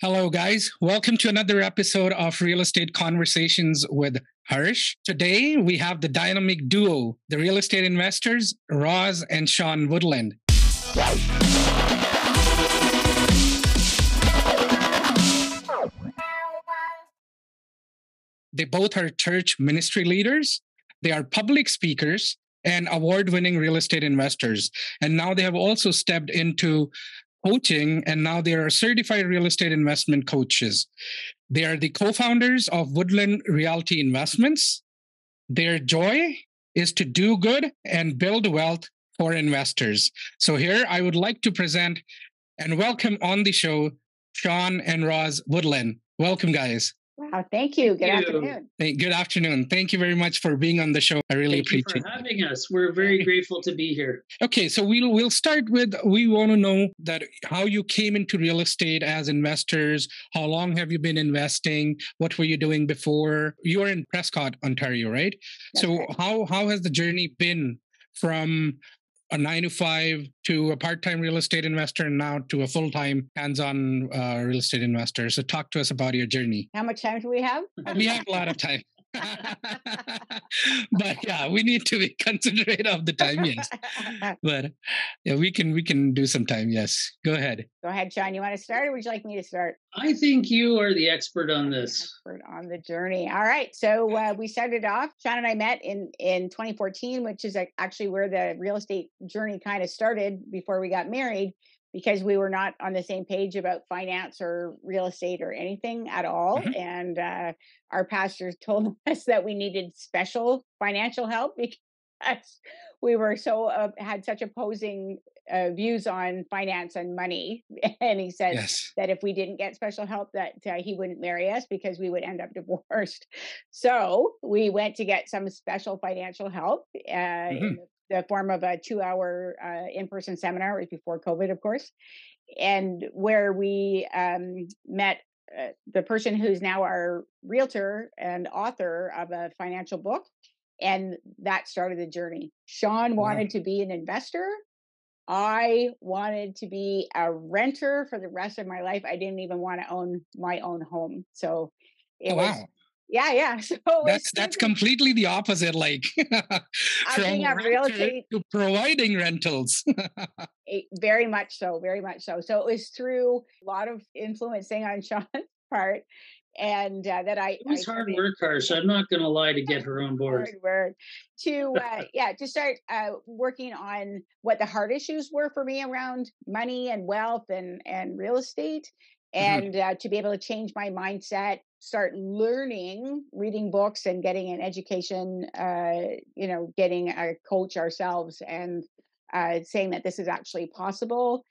Hello, guys. Welcome to another episode of Real Estate Conversations with Harsh. Today, we have the dynamic duo, the real estate investors, Roz and Sean Woodland. They both are church ministry leaders. They are public speakers and award winning real estate investors. And now they have also stepped into coaching, and now they are certified real estate investment coaches. They are the co founders of Woodland Realty Investments. Their joy is to do good and build wealth for investors. So, here I would like to present and welcome on the show Sean and Roz Woodland. Welcome, guys. Wow, thank you. Good thank afternoon. You. Good afternoon. Thank you very much for being on the show. I really thank appreciate you for having us. We're very grateful to be here. Okay, so we'll we'll start with we want to know that how you came into real estate as investors. How long have you been investing? What were you doing before? You are in Prescott, Ontario, right? That's so right. how how has the journey been from a nine to five to a part-time real estate investor and now to a full-time hands-on uh, real estate investor. So talk to us about your journey. How much time do we have? We have a lot of time but yeah, we need to be considerate of the time. Yes, but yeah, we can we can do some time. Yes, go ahead. Go ahead, Sean. You want to start, or would you like me to start? I think you are the expert on this. Expert on the journey. All right. So uh, we started off. Sean and I met in in 2014, which is actually where the real estate journey kind of started before we got married because we were not on the same page about finance or real estate or anything at all. Mm-hmm. And uh, our pastors told us that we needed special financial help because we were so uh, had such opposing uh, views on finance and money. And he said yes. that if we didn't get special help, that uh, he wouldn't marry us because we would end up divorced. So we went to get some special financial help uh, mm-hmm. in the form of a two hour uh, in person seminar. It was before COVID, of course, and where we um, met uh, the person who's now our realtor and author of a financial book. And that started the journey. Sean wanted to be an investor. I wanted to be a renter for the rest of my life. I didn't even want to own my own home. So it oh, was wow yeah yeah so that's that's completely the opposite like from real estate to providing rentals very much so very much so so it was through a lot of influencing on sean's part and uh, that I. It was I hard work, Harsh. I'm not going to lie to get her on board. Hard work to uh, yeah to start uh, working on what the hard issues were for me around money and wealth and and real estate, Mm-hmm. and mm-hmm. uh, to be able to change my mindset start learning reading books and getting an education uh, you know getting a coach ourselves and uh, saying that this is actually possible.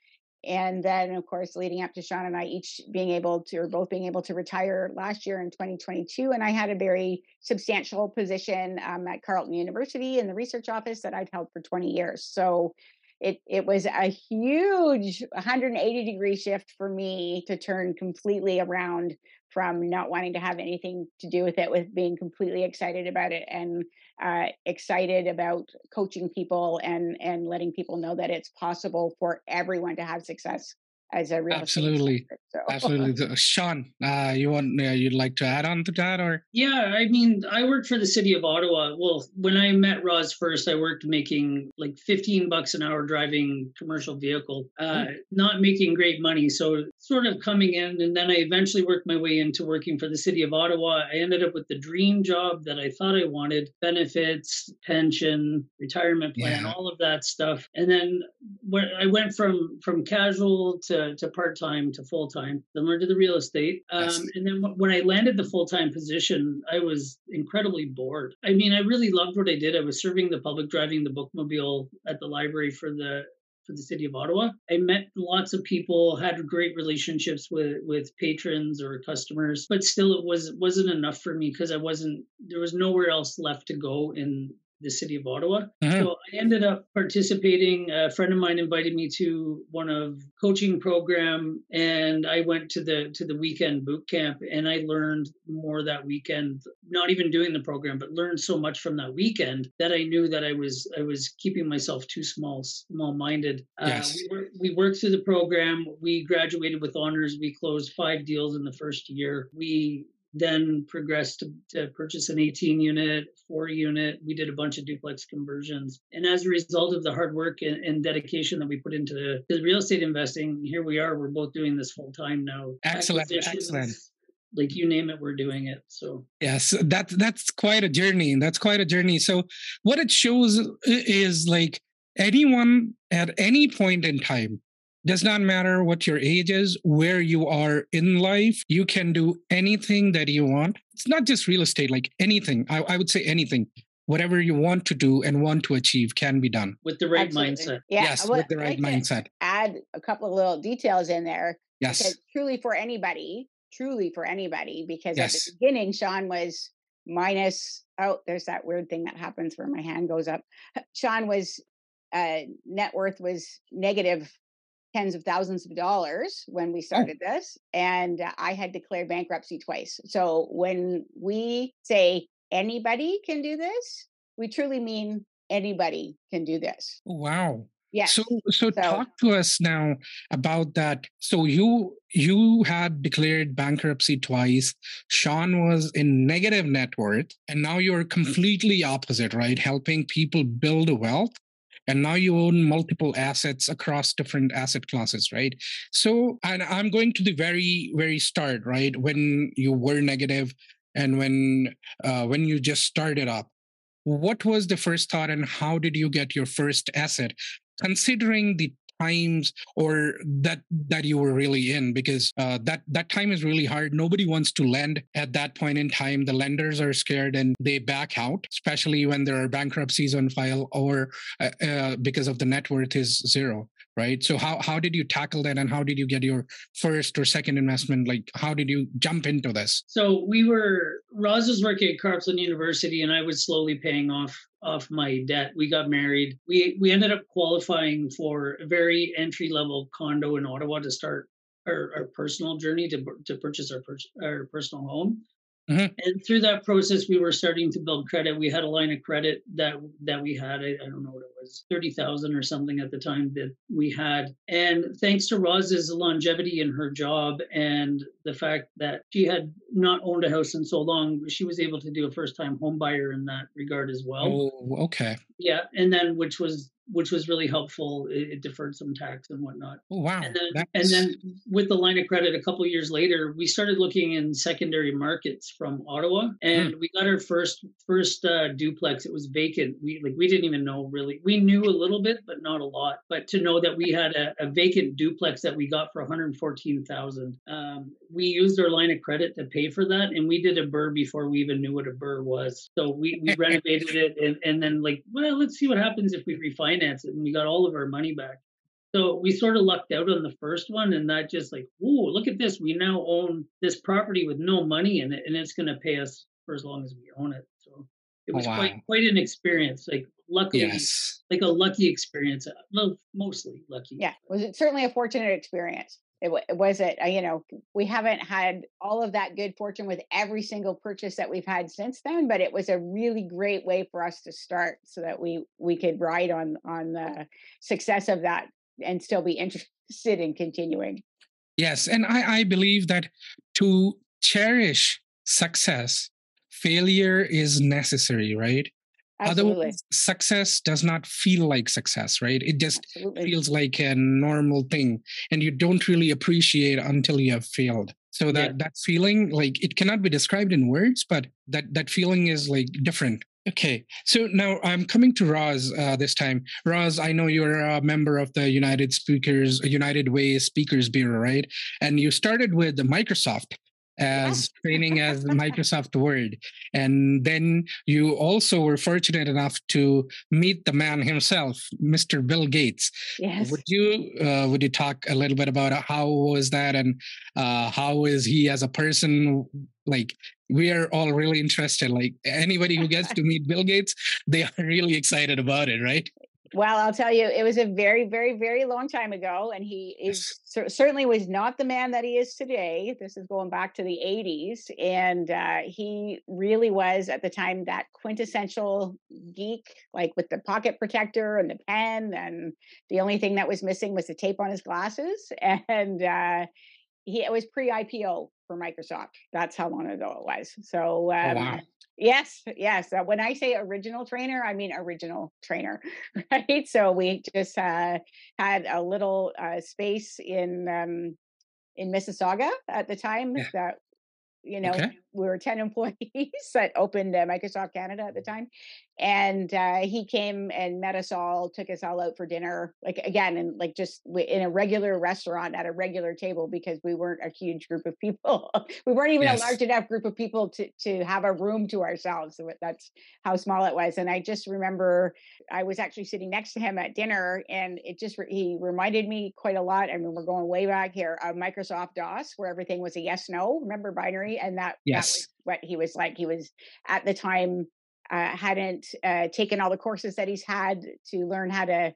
And then of course leading up to sean and i each being able to or both being able to retire last year in 2022 and i had a very substantial position um, at carleton university in the research office that i'd held for 20 years. So it it was a huge 180 degree shift for me to turn completely around from not wanting to have anything to do with it with being completely excited about it and uh, excited about coaching people and and letting people know that it's possible for everyone to have success as a real absolutely so. absolutely sean uh, you want uh, you'd like to add on to that or yeah i mean i worked for the city of ottawa well when i met roz first i worked making like 15 bucks an hour driving commercial vehicle uh, mm. not making great money so sort of coming in and then i eventually worked my way into working for the city of ottawa i ended up with the dream job that i thought i wanted benefits pension retirement plan yeah. all of that stuff and then when i went from from casual to to, part time to full time, similar to the real estate. Um, and then when I landed the full time position, I was incredibly bored. I mean, I really loved what I did. I was serving the public, driving the bookmobile at the library for the for the city of Ottawa. I met lots of people, had great relationships with with patrons or customers, but still it was wasn't enough for me because I wasn't there was nowhere else left to go in the city of Ottawa. Mhm. So I ended up participating. A friend of mine invited me to one of coaching program, and I went to the to the weekend boot camp, and I learned more that weekend. Not even doing the program, but learned so much from that weekend that I knew that I was I was keeping myself too small small minded. Yes. Uh, we, we worked through the program. We graduated with honors. We closed five deals in the first year. We then progressed to, to purchase an 18 unit, four unit. We did a bunch of duplex conversions. And as a result of the hard work and, and dedication that we put into the, real estate investing, here we are. We're both doing this full time now. Excellent, excellent. Like you name it, we're doing it. So Yes, that that's quite a journey. That's quite a journey. So what it shows is like anyone at any point in time does not matter what your age is, where you are in life, you can do anything that you want. It's not just real estate, like anything. I, I would say anything. Whatever you want to do and want to achieve can be done. with the right Absolutely. mindset. Yeah, yes, I would with the right like mindset. Add a couple of little details in there Yes. truly for anybody, truly for anybody, because at the beginning, Sean was minus. Oh, there's that weird thing that happens where my hand goes up. Sean was uh, net worth was negative tens of thousands of dollars when we hmm. started this, and I had declared bankruptcy twice. So when we say anybody can do this, we truly mean anybody can do this. Wow. Yes. So, so So- talk to us now about that. So you you had declared bankruptcy twice. Sean was in negative net worth, and now you're mm-hmm. completely opposite, right? Helping people build wealth. And now you own multiple assets across different asset classes, right? So, and I'm going to the very, very start, right? When you were negative, and when uh, when you just started up, what was the first thought, and how did you get your first asset? considering the times or that that you were really in because uh, that that time is really hard. Nobody wants to lend at that point in time. The lenders are scared and they back out especially when there are bankruptcies on file or uh, uh, because of the net worth is zero right so how how did you tackle that and how did you get your first or second investment like how did you jump into this So we were Roz was working at Carleton University, and I was slowly paying off off my debt. We got married. We we ended up qualifying for a very entry level condo in Ottawa to start our, our personal journey to to purchase our our personal home. Mhm. And through that process, we were starting to build credit. We had a line of credit that that we had. I, I don't know what it was, thirty thousand or something at the time that we had. And thanks to Roz's longevity in her job and the fact that she had not owned a house in so long, she was able to do a first time home buyer in that regard as well. oh okay Yeah, and then which was which was really helpful. It, it deferred some tax and whatnot. oh wow And then, and then with the line of credit a couple years later, we started looking in secondary markets from Ottawa, and we got our first first uh, duplex. It was vacant. We like we didn't even know really. We knew a little bit, but not a lot. But to know that we had a, a vacant duplex that we got for one hundred fourteen thousand, um, we used our line of credit to pay for that, and we did a burr before we even knew what a burr was. So we we renovated it, and and then like, well, let's see what happens if we refinance it, and we got all of our money back. So we sort of lucked out on the first one, and that just like, whoa, look at this. We now own this property with no money in it, and it's going to pay us for as long as we own it. So it Oh, was quite wow. quite an experience. Like luckily, yes like a lucky experience. uh, Well, mostly lucky. yeah was it certainly a fortunate experience it, was it you know we haven't had all of that good fortune with every single purchase that we've had since then but it was a really great way for us to start so that we we could ride on on the success of that and still be interested in continuing Yes, and I, I believe that to cherish success, failure is necessary, right? Absolutely Otherwise, success does not feel like success, right? It just absolutely feels like a normal thing, and you don't really appreciate until you have failed. So that Yeah. that feeling, like it cannot be described in words, but that that feeling is like different. Okay, so now I'm coming to Roz uh, this time. Roz, I know you're a member of the United Speakers, United Way Speakers Bureau, right? And you started with Microsoft, as training as Microsoft Word. And then you also were fortunate enough to meet the man himself, Mr. Bill Gates. Yes. Would you uh, would you talk a little bit about how was that and uh, how is he as a person? Like we are all really interested. Like anybody who gets to meet Bill Gates, they are really excited about it, right? Well, I'll tell you, it was a very, very, very long time ago, and he is cer- certainly was not the man that he is today. This is going back to the '80s, and uh, he really was at the time that quintessential geek, like with the pocket protector and the pen, and the only thing that was missing was the tape on his glasses. And uh, he it was pre-IPO for Microsoft. That's how long ago it was. So um, oh, wow. Yes, yes. Uh, when I say original trainer, I mean original trainer, right? So we just uh, had a little uh, space in um, in Mississauga at the time Yeah. that you know Okay. we were 10 employees that opened uh, microsoft canada at the time and uh, he came and met us all took us all out for dinner like again and like just w- in a regular restaurant at a regular table because we weren't a huge group of people we weren't even Yes. a large enough group of people to to have a room to ourselves so that's how small it was and i just remember i was actually sitting next to him at dinner and it just re- he reminded me quite a lot i mean we're going way back here of microsoft dos where everything was a yes no remember binary and that that Yes. was what he was like he was at the time uh, hadn't uh, taken all the courses that he's had to learn how to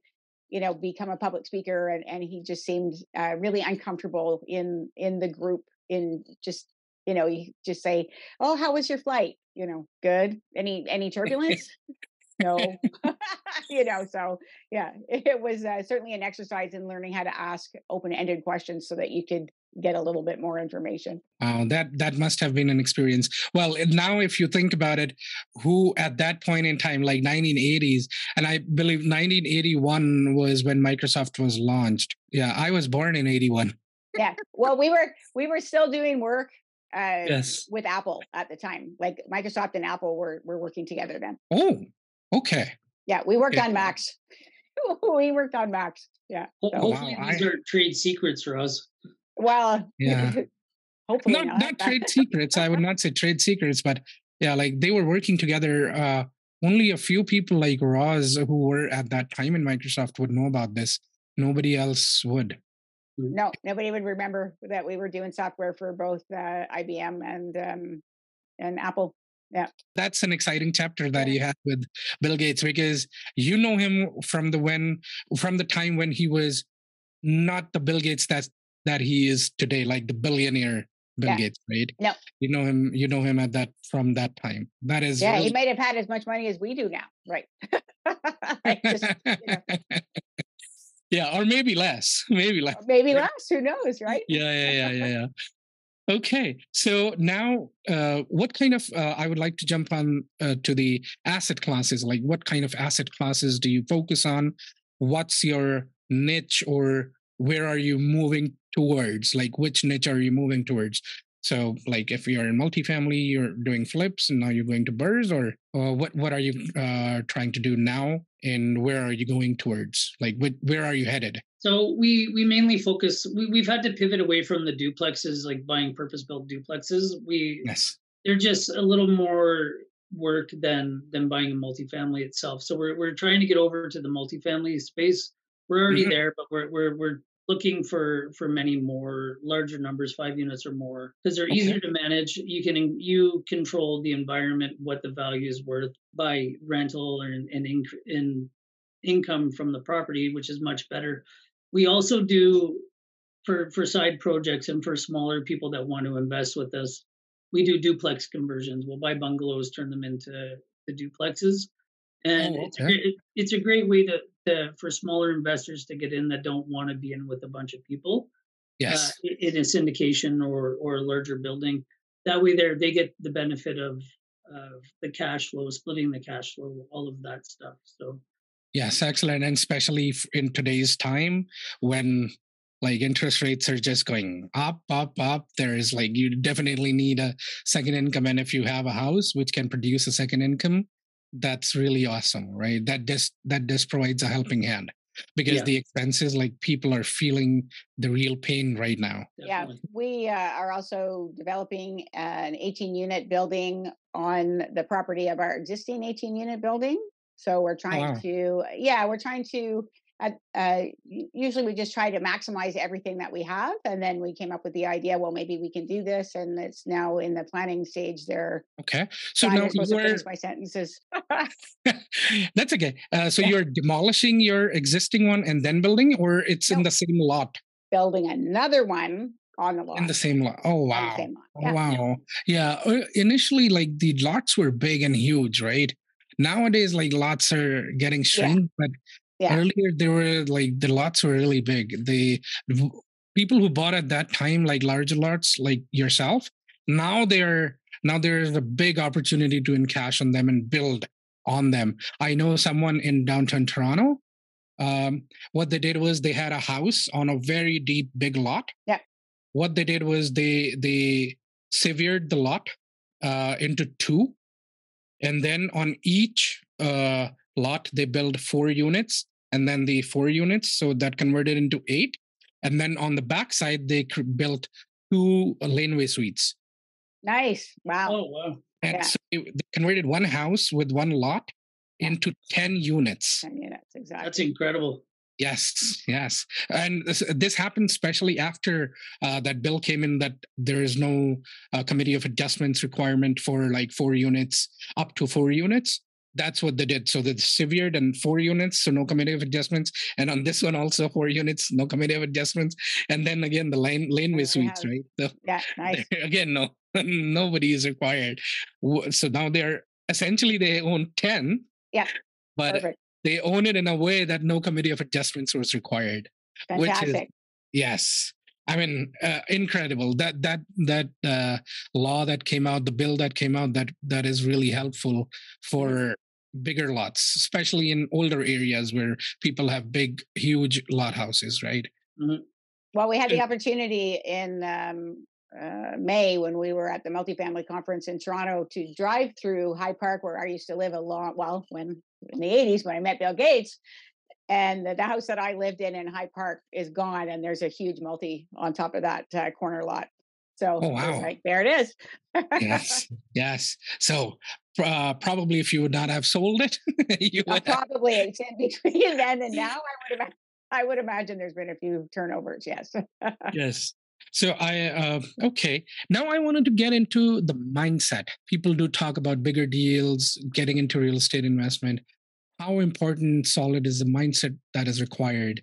you know become a public speaker and, and he just seemed uh, really uncomfortable in in the group in just you know you just say oh how was your flight? You know good. Any any turbulence no you know so yeah it was uh, certainly an exercise in learning how to ask open-ended questions so that you could get a little bit more information Wow, that that must have been an experience. Well, now if you think about it, who at that point in time, like 1980s, and I believe 1981 was when Microsoft was launched. Yeah, I was born in 81. yeah well we were we were still doing work uh Yes. with apple at the time like microsoft and apple were were working together then Oh, okay. yeah we worked Okay. on Macs. we worked on Macs. yeah Ho- So- Hopefully, Wow, these I- are trade secrets for us. well Yeah. hopefully Not not, not trade secrets. I would not say trade secrets, but yeah, like they were working together. Uh, only a few people like Roz who were at that time in Microsoft would know about this. Nobody else would. no nobody would remember that we were doing software for both uh, ibm and um and apple that's an exciting chapter that Yeah. you had with Bill Gates because you know him from the when from the time when he was not the Bill Gates that that he is today, like the billionaire Bill Yeah. Gates, right? No. You know him you know him at that from that time. That is yeah he might have had as much money as we do now right just, you know, yeah, or maybe less. Maybe less. maybe less who knows right yeah yeah yeah yeah yeah okay so now uh, what kind of uh, i would like to jump on uh, to the asset classes like what kind of asset classes do you focus on? What's your niche or where are you moving towards? Like which niche are you moving towards? So like if you're in multifamily you're doing flips and now you're going to burrs or, or what what are you uh, trying to do now and where are you going towards? Like wh- where are you headed So we we mainly focus. We, we've had to pivot away from the duplexes, like buying purpose built duplexes. We yes they're just a little more work than than buying a multifamily itself. So we're we're trying to get over to the multifamily space. We're already Mhm. there, but we're we're we're looking for for many more larger numbers, five units or more, because they're easier to manage. You can you control the environment, what the value is worth by rental and and in, in income from the property, which is much better. We also do for for side projects and for smaller people that want to invest with us we do duplex conversions. We'll buy bungalows, turn them into the duplexes, and Oh, it's a great, it's a great way to, to for smaller investors to get in that don't want to be in with a bunch of people yes uh, in a syndication or or a larger building. That way, there they get the benefit of of the cash flow, splitting the cash flow, all of that stuff. So Yes, excellent. And especially in today's time when like interest rates are just going up, up, up, there is like you definitely need a second income. And if you have a house which can produce a second income, that's really awesome, right? That just that just provides a helping hand. because Yeah. the expenses like people are feeling the real pain right now Yeah, we uh, are also developing an 18 unit building on the property of our existing 18 unit building. So we're trying wow. to, yeah, we're trying to. Uh, uh, usually we just try to maximize everything that we have, and then we came up with the idea. Well, maybe we can do this, and it's now in the planning stage. They're okay so now is supposed to you're my sentences. that's okay uh, so Yeah. you're demolishing your existing one and then building or it's in the same lot Building another one on the lot. in the same lot oh wow lot. Oh, Yeah. wow. Yeah. uh, Initially, like the lots were big and huge, right? Nowadays, like lots are getting shrink, but Yeah. earlier they were like the lots were really big. The people who bought at that time, like larger lots, like yourself, now they're now there's a big opportunity to encash on them and build on them. I know someone in downtown Toronto. Um, what they did was they had a house on a very deep, big lot. Yeah. What they did was they they severed the lot uh, into two, and then on each uh, lot they built four units, and then the four units, so that converted into eight, and then on the back side they cr- built two laneway suites. Nice. Wow. Oh wow. And Yeah. so they they converted one house with one lot into 10 units. 10 units. Exactly. That's incredible. Yes, yes. And this, this happened especially after uh, that bill came in that there is no uh, committee of adjustments requirement for like four units up to four units. That's what they did. So they severed and four units, so no committee of adjustments. And on this one also four units, no committee of adjustments. And then again the lane laneway There suites, right? So yeah. Nice. again no nobody is required so now they're essentially they own 10 Yeah, but Perfect. They own it in a way that no committee of adjustments was required which is- yes. I mean uh, incredible. That that that uh, law that came out the bill that came out that that is really helpful for bigger lots especially in older areas where people have big huge lot houses right? Well, we had the opportunity in um, uh, May when we were at the multifamily conference in Toronto to drive through High Park, where I used to live a long, well, when in the 80s when I met Bill Gates. And the, the house that I lived in in High Park is gone, and there's a huge multi on top of that uh, corner lot. So Oh, wow. like, there it is. yes yes so uh, probably if you would not have sold it you Uh, would have probably it's in between then and now. I would imagine. I would imagine there's been a few turnovers. Yes. yes so i uh, okay. Now i wanted to get into the mindset. People do talk about bigger deals getting into real estate investment. How important solid is the mindset that is required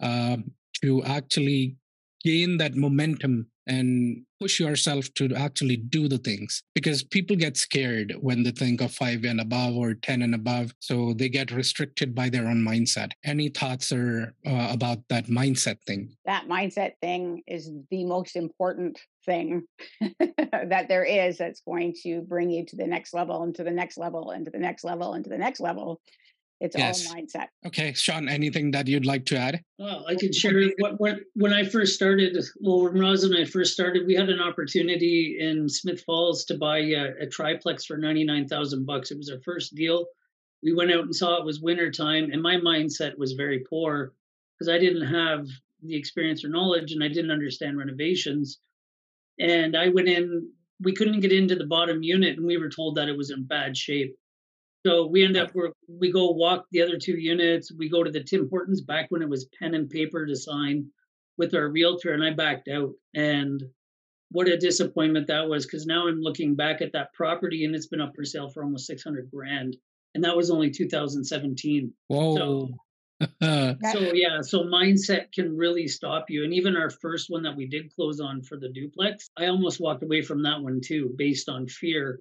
um, to actually gain that momentum and push yourself to actually do the things because people get scared when they think of 5 and above or 10 and above. So they get restricted by their own mindset. Any thoughts are uh, about that mindset thing? That mindset thing is the most important thing that there is that's going to bring you to the next level and to the next level and to the next level and to the next level. It's Yes. all mindset. Okay, Sean, anything that you'd like to add? Well, I could share what when when I first started. Well, when Roz and I first started, we had an opportunity in Smith Falls to buy a, a triplex for ninety nine thousand bucks. It was our first deal. We went out and saw it was winter time, and my mindset was very poor because I didn't have the experience or knowledge, and I didn't understand renovations. And I went in. We couldn't get into the bottom unit, and we were told that it was in bad shape. So we end up where we go walk the other two units. We go to the Tim Hortons back when it was pen and paper to sign with our realtor, and I backed out. And what a disappointment that was because now I'm looking back at that property and it's been up for sale for almost 600 grand. And that was only 2017. Whoa. So, so yeah, so mindset can really stop you. And even our first one that we did close on for the duplex, I almost walked away from that one too, based on fear.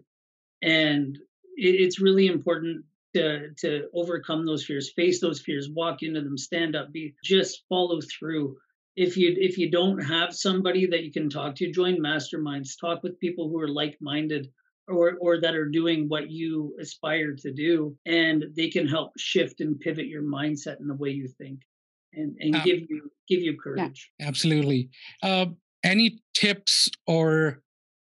And it, it's really important to to overcome those fears, face those fears, walk into them, stand up, be just follow through. If you if you don't have somebody that you can talk to, join masterminds, talk with people who are like-minded or or that are doing what you aspire to do and they can help shift and pivot your mindset and the way you think and and Uh, give you give you courage Absolutely. Uh, any tips or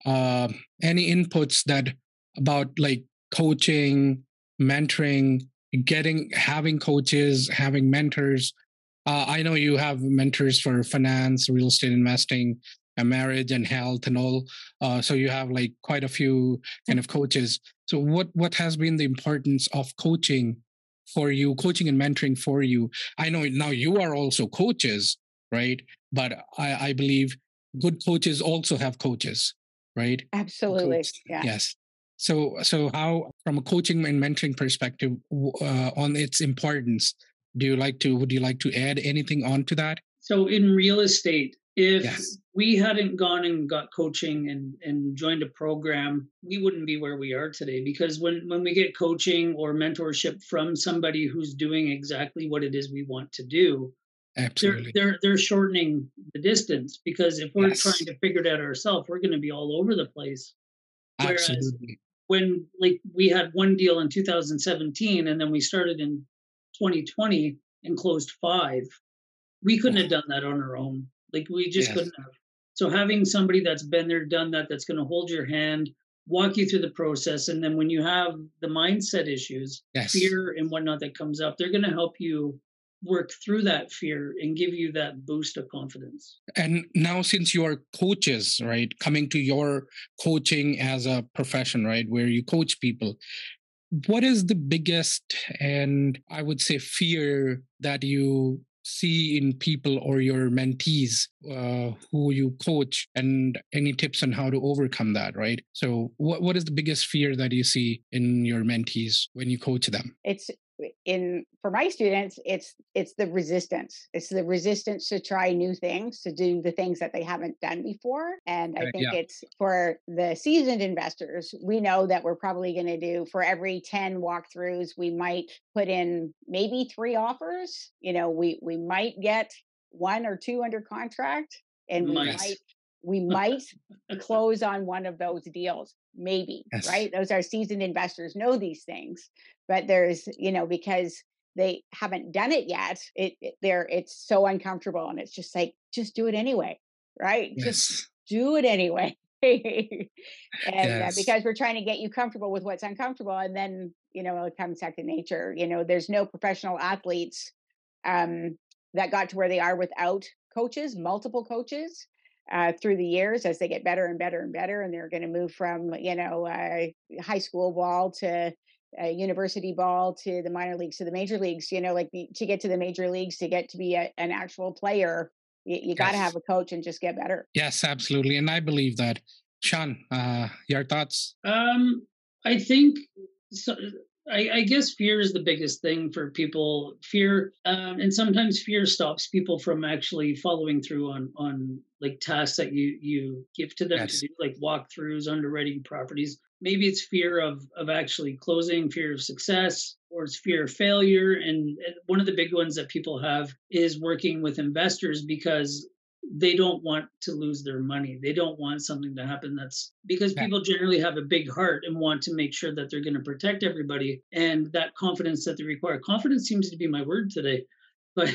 uh, any inputs that about like coaching, mentoring getting having coaches, having mentors. Uh, I know you have mentors for finance, real estate investing, and marriage and health and all. Uh, so you have like quite a few kind of coaches. So what what has been the importance of coaching for you, coaching and mentoring for you? I know now you are also coaches, right? But I, I believe good coaches also have coaches, right? Absolutely. Yeah. Yes. So, so how, from a coaching and mentoring perspective, uh, on its importance, do you like to? Would you like to add anything onto that? So, in real estate, if yes. we hadn't gone and got coaching and, and joined a program, we wouldn't be where we are today. Because when when we get coaching or mentorship from somebody who's doing exactly what it is we want to do, Absolutely. They're, they're, they're shortening the distance because if we're yes. trying to figure it out ourselves, we're going to be all over the place. Whereas Absolutely when like we had one deal in 2017 and then we started in 2020 and closed five we couldn't have done that on our own like we just yes. couldn't have so having somebody that's been there done that that's going to hold your hand walk you through the process and then when you have the mindset issues yes. fear and whatnot that comes up they're going to help you work through that fear and give you that boost of confidence. And now, since you are coaches, right, coming to your coaching as a profession, right, where you coach people, what is the biggest and I would say fear that you see in people or your mentees uh, who you coach and any tips on how to overcome that right so what, what is the biggest fear that you see in your mentees when you coach them it's in for my students it's it's the resistance it's the resistance to try new things to do the things that they haven't done before and i uh, think yeah. it's for the seasoned investors we know that we're probably going to do for every 10 walkthroughs we might put in maybe three offers you know we we might get one or two under contract and nice. we might we might close on one of those deals maybe yes. right those are seasoned investors know these things but there's you know because they haven't done it yet it, it they're it's so uncomfortable and it's just like just do it anyway right yes. just do it anyway and uh, yes. uh, because we're trying to get you comfortable with what's uncomfortable and then you know it comes second nature you know there's no professional athletes um, that got to where they are without coaches multiple coaches uh, through the years as they get better and better and better and they're going to move from you know uh, high school ball to a university ball to the minor leagues to the major leagues you know like to get to the major leagues to get to be a, an actual player you, you got to have a coach and just get better yes absolutely and i believe that sean uh, your thoughts um i think so, I, I, guess fear is the biggest thing for people. Fear, um, and sometimes fear stops people from actually following through on on like tasks that you you give to them yes. to do, like walkthroughs, underwriting properties. Maybe it's fear of of actually closing, fear of success, or it's fear of failure. And one of the big ones that people have is working with investors because they don't want to lose their money. They don't want something to happen that's because people generally have a big heart and want to make sure that they're going to protect everybody and that confidence that they require. Confidence seems to be my word today, but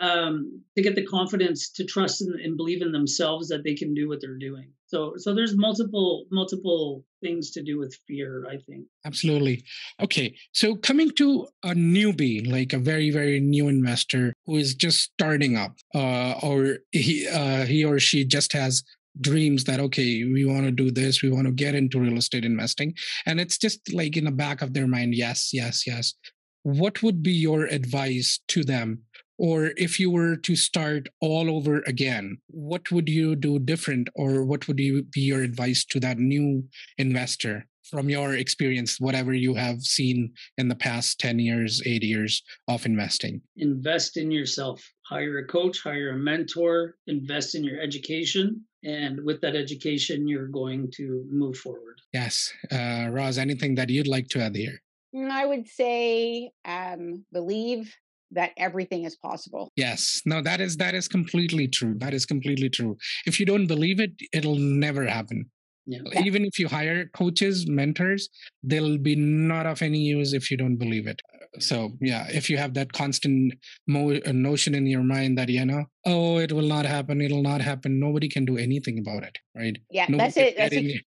um, to get the confidence to trust and believe in themselves that they can do what they're doing. So, so there's multiple multiple things to do with fear. I think absolutely. Okay, so coming to a newbie, like a very very new investor who is just starting up, uh, or he uh, he or she just has dreams that okay we want to do this we want to get into real estate investing and it's just like in the back of their mind yes yes yes what would be your advice to them or if you were to start all over again what would you do different or what would you be your advice to that new investor from your experience whatever you have seen in the past 10 years 8 years of investing? Invest in yourself. Hire a coach hire a mentor invest in your education and with that education you're going to move forward. Yes. Uh, roz anything that you'd like to add here? Mm, I would say um, believe that everything is possible. Yes. No, that is that is completely true. That is completely true. If you don't believe it, it'll never happen. Yeah. Even if you hire coaches, mentors, they'll be not of any use if you don't believe it. So yeah, if you have that constant mo- uh, notion in your mind that you know, oh, it will not happen, it'll not happen. Nobody can do anything about it, right? Yeah, Nobody that's it. That's a,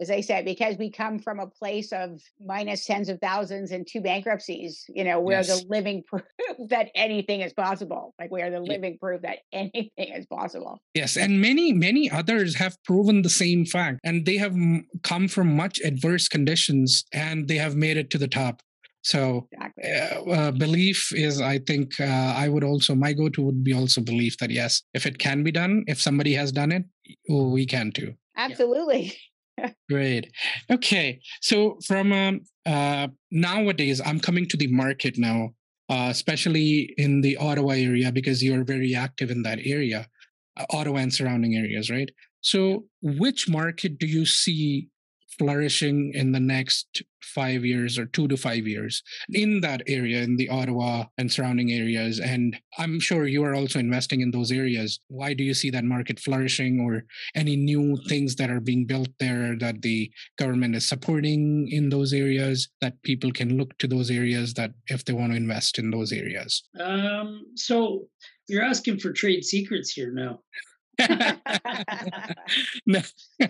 as I said, because we come from a place of minus tens of thousands and two bankruptcies, you know, we're Yes. the living proof that anything is possible. Like we are the living proof that anything is possible. Yes, and many, many others have proven the same fact, and they have come from much adverse conditions and they have made it to the top. So, Exactly. uh, uh, belief is, I think, uh, I would also, my go to would be also belief that yes, if it can be done, if somebody has done it, we can too. Absolutely. Great. Okay. So from um, uh, nowadays, I'm coming to the market now, uh, especially in the Ottawa area because you're very active in that area, uh, Ottawa and surrounding areas, right? So, which market do you see flourishing in the next five years or two to five years in that area, in the Ottawa and surrounding areas? And I'm sure you are also investing in those areas. Why do you see that market flourishing or any new things that are being built there that the government is supporting in those areas that people can look to those areas that if they want to invest in those areas? Um, so you're asking for trade secrets here now. no,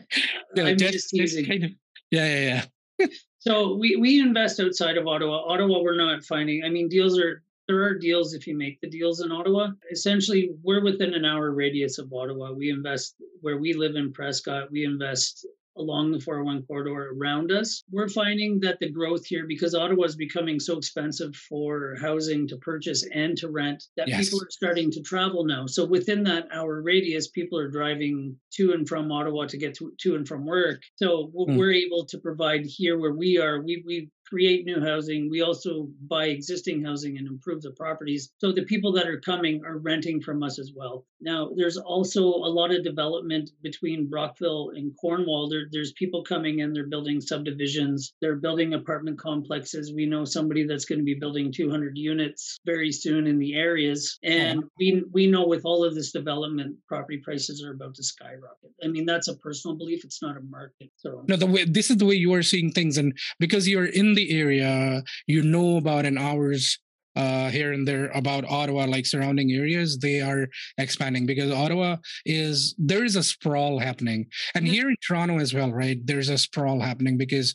no, I'm just- just teasing. kind of- yeah, yeah, yeah. So we we invest outside of Ottawa. Ottawa, we're not finding. I mean, deals are there are deals if you make the deals in Ottawa. Essentially, we're within an hour radius of Ottawa. We invest where we live in Prescott. We invest along the 401 corridor around us. We're finding that the growth here, because Ottawa is becoming so expensive for housing to purchase and to rent, that Yes. people are starting to travel now. So within that hour radius, people are driving to and from Ottawa to get to, to and from work. So what Hmm. we're able to provide here where we are, we we create new housing. We also buy existing housing and improve the properties. So the people that are coming are renting from us as well. Now, there's also a lot of development between Brockville and Cornwall. There, there's people coming in, they're building subdivisions, they're building apartment complexes. We know somebody that's going to be building 200 units very soon in the areas. And we, we know with all of this development, property prices are about to skyrocket. I mean, that's a personal belief, it's not a market. So, No, the way this is the way you are seeing things, and because you're in the area, you know about an hour's uh here and there about ottawa like surrounding areas they are expanding because ottawa is there is a sprawl happening and Mhm. here in toronto as well right there's a sprawl happening because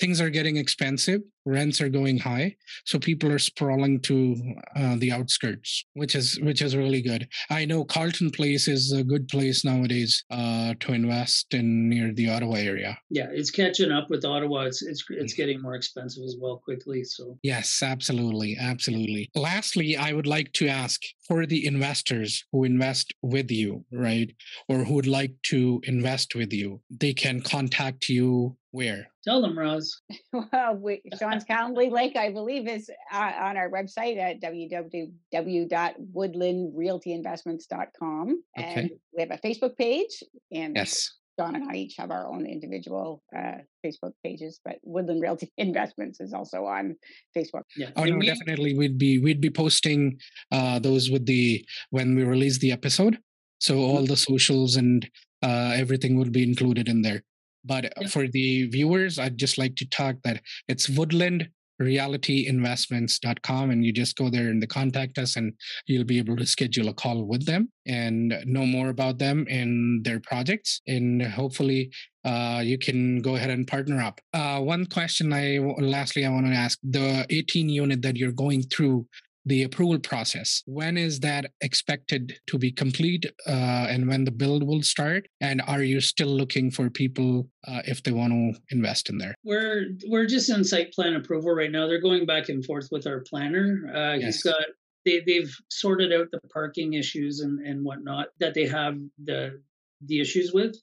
things are getting expensive rents are going high so people are sprawling to uh, the outskirts which is which is really good i know carleton place is a good place nowadays uh to invest in near the ottawa area yeah, it's catching up with Ottawa. It's, it's, it's getting more expensive as well quickly. So, Yes, absolutely. Absolutely. Lastly, I would like to ask for the investors who invest with you, right? Or who would like to invest with you, they can contact you where? tell them, Roz. well, we, Sean's Calendly link, I believe, is uh, on our website at www.woodlandrealtyinvestments.com. Okay. And we have a Facebook page, and Yes. Sean and I each have our own individual uh, Facebook pages, but Woodland Realty Investments is also on Facebook. Yeah. Oh no, we- definitely we'd be we'd be posting uh those with the when we release the episode. So all the socials and uh everything would be included in there. But Yeah. for the viewers, I'd just like to talk that it's Woodland realityinvestments.com and you just go there and they contact us and you'll be able to schedule a call with them and know more about them and their projects. And hopefully uh, you can go ahead and partner up. Uh, one question i lastly i want to ask. The 18 unit that you're going through the approval process when is that expected to be complete uh, and when the build will start and are you still looking for people uh, if they want to invest in there We're we're just in site plan approval right now. They're going back and forth with our planner. Uh, Yes. He's got they they've sorted out the parking issues and and whatnot that they have the the issues with,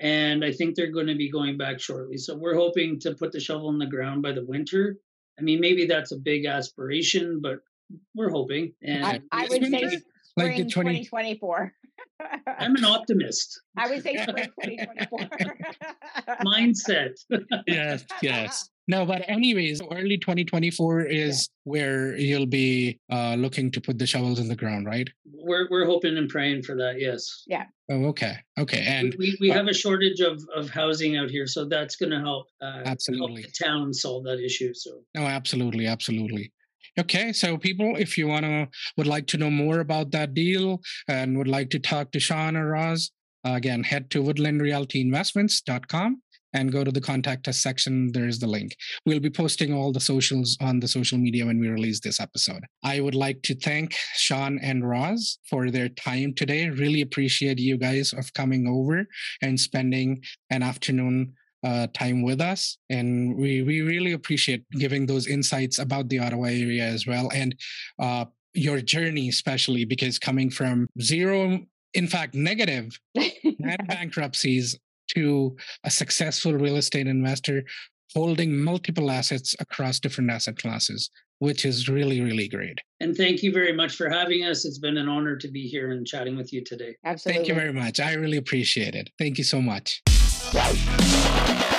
and I think they're going to be going back shortly. So we're hoping to put the shovel in the ground by the winter. I mean, maybe that's a big aspiration, but we're hoping. And I, I would winter, say like the 20 2024. I'm an optimist I would say spring 2024. mindset. yes yes no but anyways early 2024 is where you'll be uh, looking to put the shovels in the ground right we're we're hoping and praying for that. Yes. Yeah. Oh okay okay and we, we uh, have a shortage of, of housing out here, so that's going to help uh, help Absolutely. the town solve that issue. So no absolutely absolutely okay so people if you want to would like to know more about that deal and would like to talk to sean or roz uh, again head to woodlandrealtyinvestments.com and go to the contact us section. There's the link. We'll be posting all the socials on the social media when we release this episode. I would like to thank Sean and Roz for their time today. Really appreciate you guys of coming over and spending an afternoon uh, time with us. And we, we really appreciate giving those insights about the Ottawa area as well. And uh, your journey, especially because coming from zero, in fact, negative net bankruptcies to a successful real estate investor holding multiple assets across different asset classes, which is really, really great. And thank you very much for having us. It's been an honor to be here and chatting with you today. Absolutely. Thank you very much. I really appreciate it. Thank you so much. Yeah.